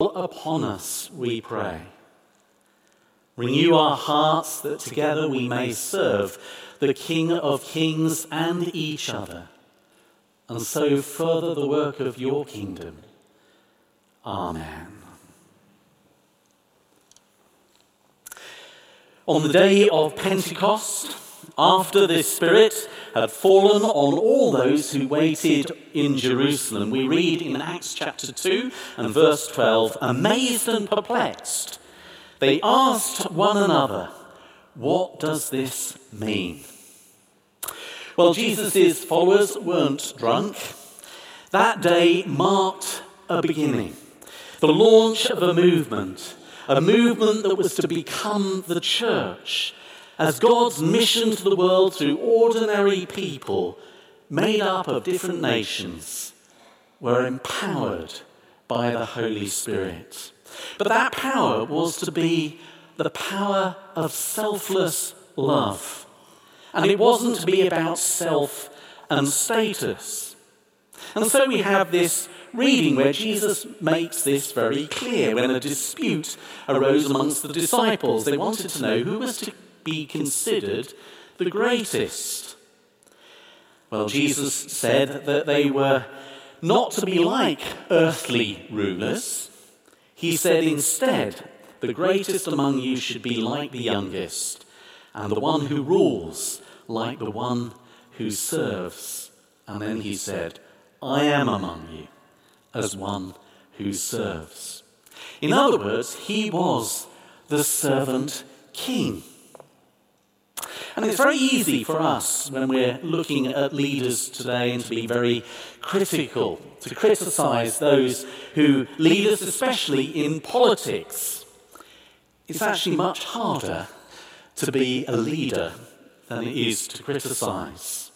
upon us, we pray. Renew our hearts that together we may serve the King of kings and each other, and so further the work of your kingdom. Amen. On the day of Pentecost, after this Spirit had fallen on all those who waited in Jerusalem, we read in Acts chapter 2 and verse 12 amazed and perplexed, they asked one another, What does this mean? Well, Jesus' followers weren't drunk. That day marked a beginning, the launch of a movement, a movement that was to become the church as God's mission to the world through ordinary people made up of different nations were empowered by the Holy Spirit. But that power was to be the power of selfless love. And it wasn't to be about self and status. And so we have this reading where Jesus makes this very clear. When a dispute arose amongst the disciples, they wanted to know who was to be considered the greatest? Well, Jesus said that they were not to be like earthly rulers. He said instead, the greatest among you should be like the youngest, and the one who rules like the one who serves. And then he said, I am among you as one who serves. In other words, he was the servant king. And it's very easy for us when we're looking at leaders today and to be very critical, to criticize those who lead us, especially in politics. It's actually much harder to be a leader than it is to criticize.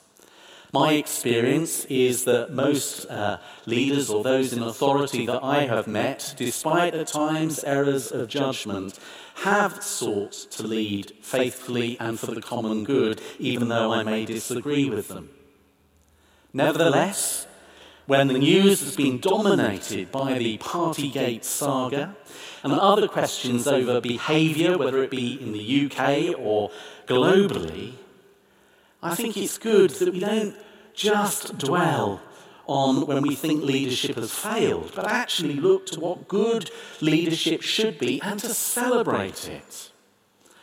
My experience is that most uh, leaders or those in authority that I have met, despite at times errors of judgment, have sought to lead faithfully and for the common good, even though I may disagree with them. Nevertheless, when the news has been dominated by the Partygate saga and other questions over behaviour, whether it be in the UK or globally, I think it's good that we don't just dwell on when we think leadership has failed, but actually look to what good leadership should be and to celebrate it.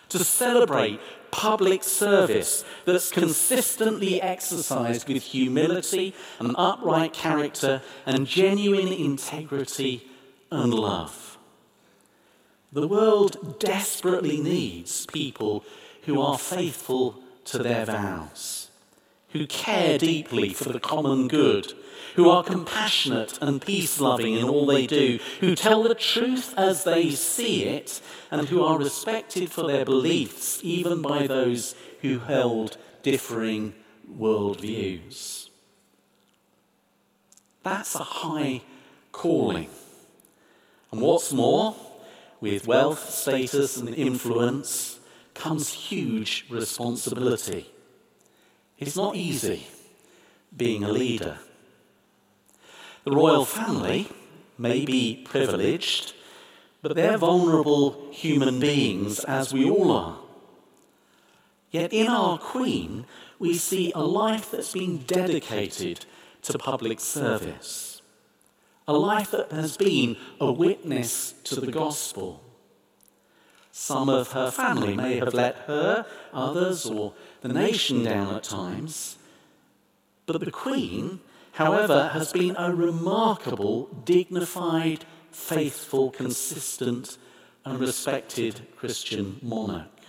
To celebrate public service that's consistently exercised with humility and upright character and genuine integrity and love. The world desperately needs people who are faithful to their vows, who care deeply for the common good, who are compassionate and peace loving in all they do, who tell the truth as they see it, and who are respected for their beliefs, even by those who held differing worldviews. That's a high calling. And what's more, with wealth, status, and influence, comes huge responsibility. It's not easy being a leader. The royal family may be privileged, but they're vulnerable human beings, as we all are. Yet in our Queen, we see a life that's been dedicated to public service, a life that has been a witness to the gospel. Some of her family may have let her, others, or the nation down at times. But the Queen, however, has been a remarkable, dignified, faithful, consistent, and respected Christian monarch.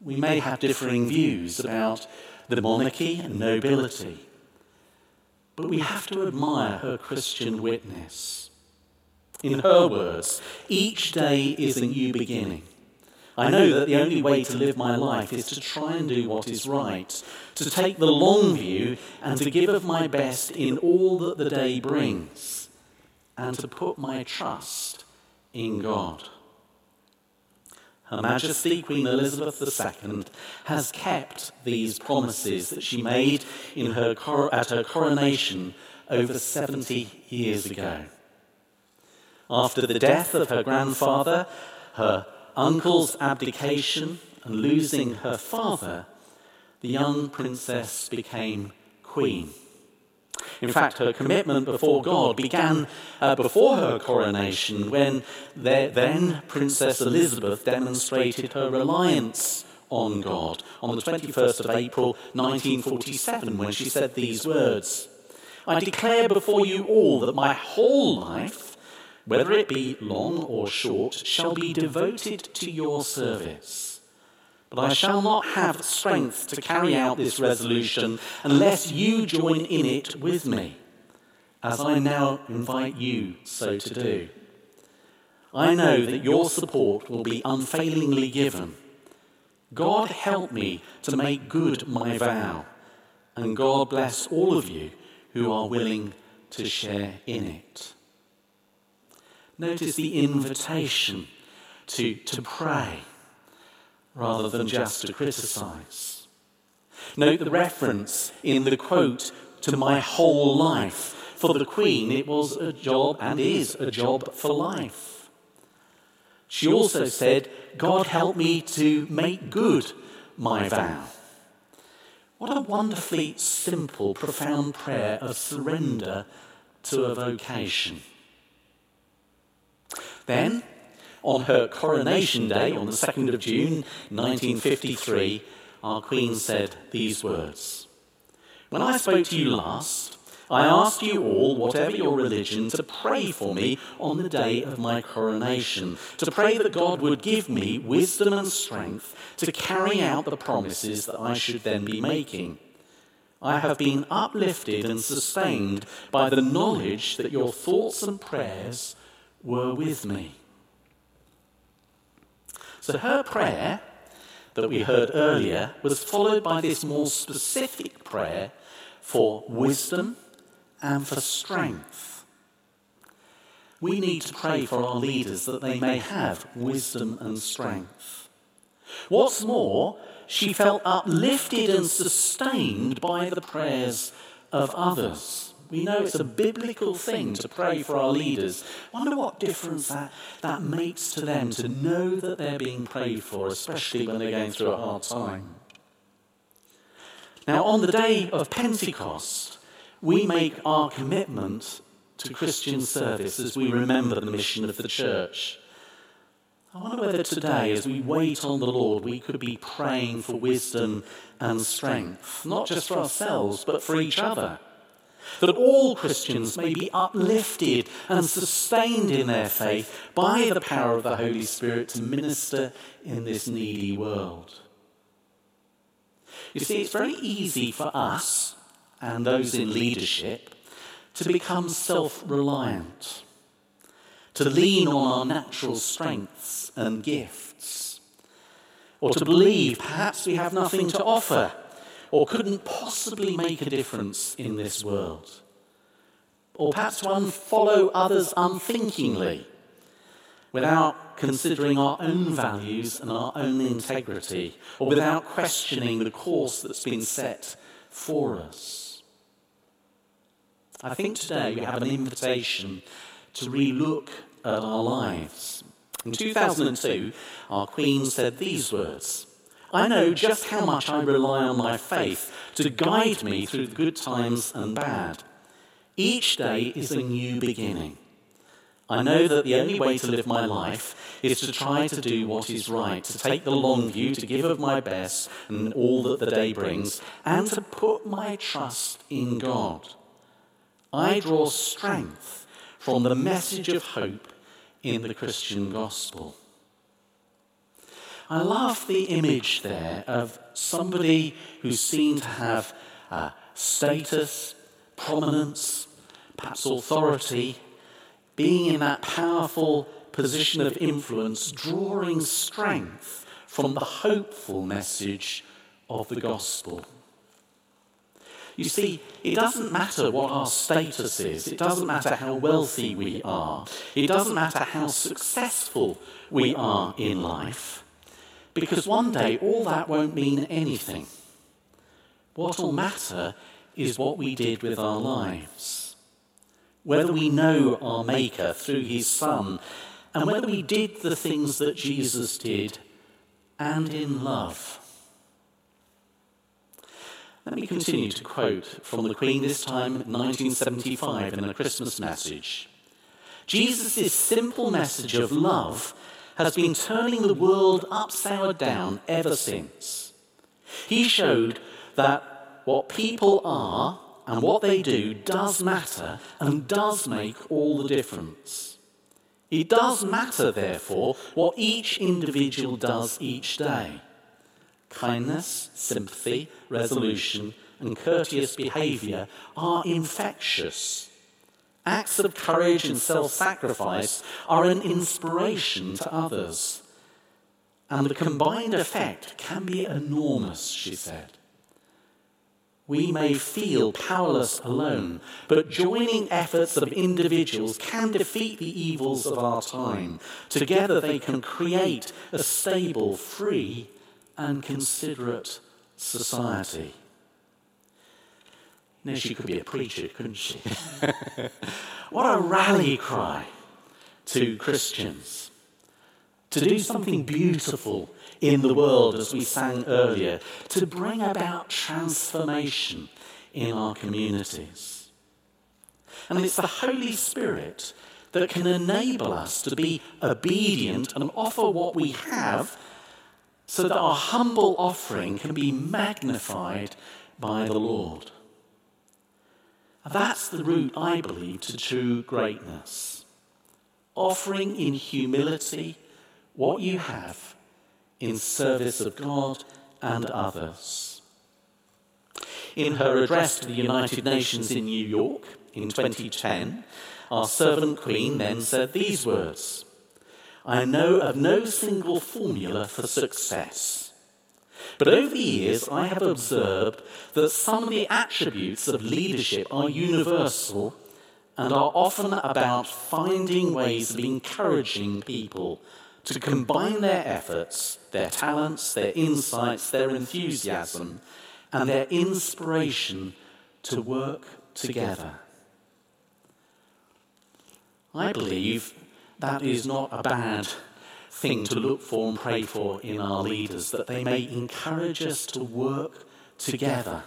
We may have differing views about the monarchy and nobility, but we have to admire her Christian witness. In her words, each day is a new beginning. I know that the only way to live my life is to try and do what is right, to take the long view and to give of my best in all that the day brings, and to put my trust in God. Her Majesty Queen Elizabeth II has kept these promises that she made her at her coronation over 70 years ago. After the death of her grandfather, her uncle's abdication, and losing her father, the young princess became queen. In fact, her commitment before God began uh, before her coronation when then Princess Elizabeth demonstrated her reliance on God on the 21st of April 1947 when she said these words I declare before you all that my whole life, whether it be long or short, shall be devoted to your service. But I shall not have strength to carry out this resolution unless you join in it with me, as I now invite you so to do. I know that your support will be unfailingly given. God help me to make good my vow, and God bless all of you who are willing to share in it. Notice the invitation to, to pray rather than just to criticize. Note the reference in the quote to my whole life. For the Queen, it was a job and is a job for life. She also said, God help me to make good my vow. What a wonderfully simple, profound prayer of surrender to a vocation. Then, on her coronation day, on the 2nd of June 1953, our Queen said these words When I spoke to you last, I asked you all, whatever your religion, to pray for me on the day of my coronation, to pray that God would give me wisdom and strength to carry out the promises that I should then be making. I have been uplifted and sustained by the knowledge that your thoughts and prayers were with me. So her prayer that we heard earlier was followed by this more specific prayer for wisdom and for strength. We need to pray for our leaders that they may have wisdom and strength. What's more, she felt uplifted and sustained by the prayers of others. We know it's a biblical thing to pray for our leaders. Wonder what difference that, that makes to them to know that they're being prayed for, especially when they're going through a hard time. Now, on the day of Pentecost, we make our commitment to Christian service as we remember the mission of the church. I wonder whether today, as we wait on the Lord, we could be praying for wisdom and strength, not just for ourselves, but for each other that all Christians may be uplifted and sustained in their faith by the power of the Holy Spirit to minister in this needy world. You see, it's very easy for us and those in leadership to become self reliant, to lean on our natural strengths and gifts, or to believe perhaps we have nothing to offer or couldn't possibly make a difference in this world. Or perhaps to unfollow others unthinkingly without considering our own values and our own integrity, or without questioning the course that's been set for us. I think today we have an invitation to relook at our lives. In 2002, our Queen said these words I know just how much I rely on my faith to guide me through the good times and bad. Each day is a new beginning. I know that the only way to live my life is to try to do what is right, to take the long view, to give of my best and all that the day brings, and to put my trust in God. I draw strength from the message of hope in the Christian gospel. I love the image there of somebody who seen to have uh, status, prominence, perhaps authority, being in that powerful position of influence, drawing strength from the hopeful message of the gospel. You see, it doesn't matter what our status is, it doesn't matter how wealthy we are, it doesn't matter how successful we are in life. Because one day all that won't mean anything. What will matter is what we did with our lives. whether we know our Maker through his Son, and whether we did the things that Jesus did and in love. Let me continue to quote from the Queen, this time 1975, in a Christmas message. Jesus' simple message of love has been turning the world upside down ever since. He showed that what people are and what they do does matter and does make all the difference. It does matter, therefore, what each individual does each day. Kindness, sympathy, resolution, and courteous behavior are infectious. Acts of courage and self sacrifice are an inspiration to others. And the combined effect can be enormous, she said. We may feel powerless alone, but joining efforts of individuals can defeat the evils of our time. Together, they can create a stable, free, and considerate society. Know, she could be a preacher, couldn't she? what a rally cry to Christians to do something beautiful in the world, as we sang earlier, to bring about transformation in our communities. And it's the Holy Spirit that can enable us to be obedient and offer what we have so that our humble offering can be magnified by the Lord. That's the route, I believe, to true greatness. Offering in humility what you have in service of God and others. In her address to the United Nations in New York in 2010, our servant queen then said these words I know of no single formula for success. But over the years, I have observed that some of the attributes of leadership are universal and are often about finding ways of encouraging people to combine their efforts, their talents, their insights, their enthusiasm, and their inspiration to work together. I believe that is not a bad thing to look for and pray for in our leaders, that they may encourage us to work together,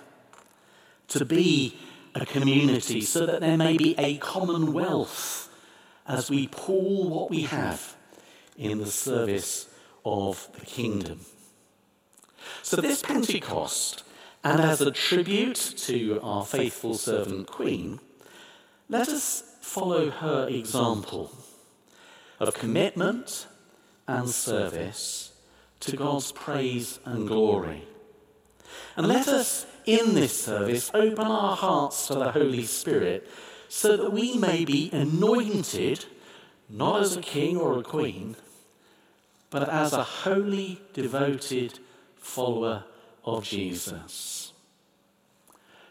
to be a community, so that there may be a commonwealth as we pool what we have in the service of the kingdom. So, this Pentecost, and as a tribute to our faithful servant Queen, let us follow her example of commitment and service to God's praise and glory. And let us, in this service, open our hearts to the Holy Spirit so that we may be anointed, not as a king or a queen, but as a holy, devoted follower of Jesus.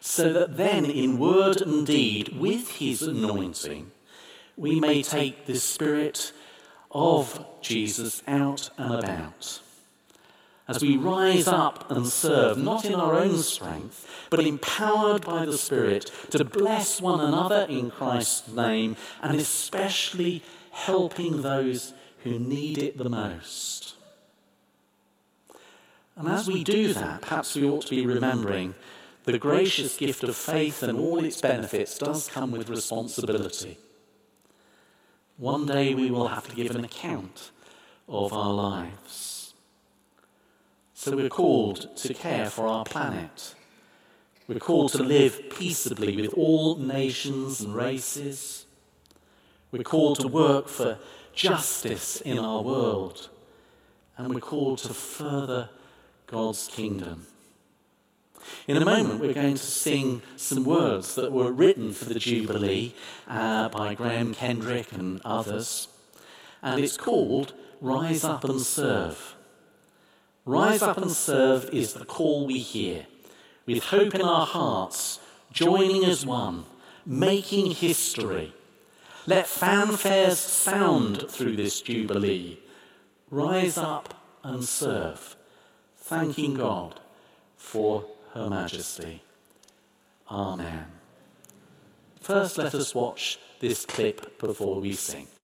So that then, in word and deed, with his anointing, we may take the Spirit of Jesus out and about. As we rise up and serve, not in our own strength, but empowered by the Spirit to bless one another in Christ's name, and especially helping those who need it the most. And as we do that, perhaps we ought to be remembering the gracious gift of faith and all its benefits does come with responsibility. One day we will have to give an account of our lives. So we're called to care for our planet. We're called to live peaceably with all nations and races. We're called to work for justice in our world. And we're called to further God's kingdom. In a moment, we're going to sing some words that were written for the Jubilee uh, by Graham Kendrick and others. And it's called Rise Up and Serve. Rise Up and Serve is the call we hear, with hope in our hearts, joining as one, making history. Let fanfares sound through this Jubilee. Rise up and serve, thanking God for her Majesty. Amen. First, let us watch this clip before we sing.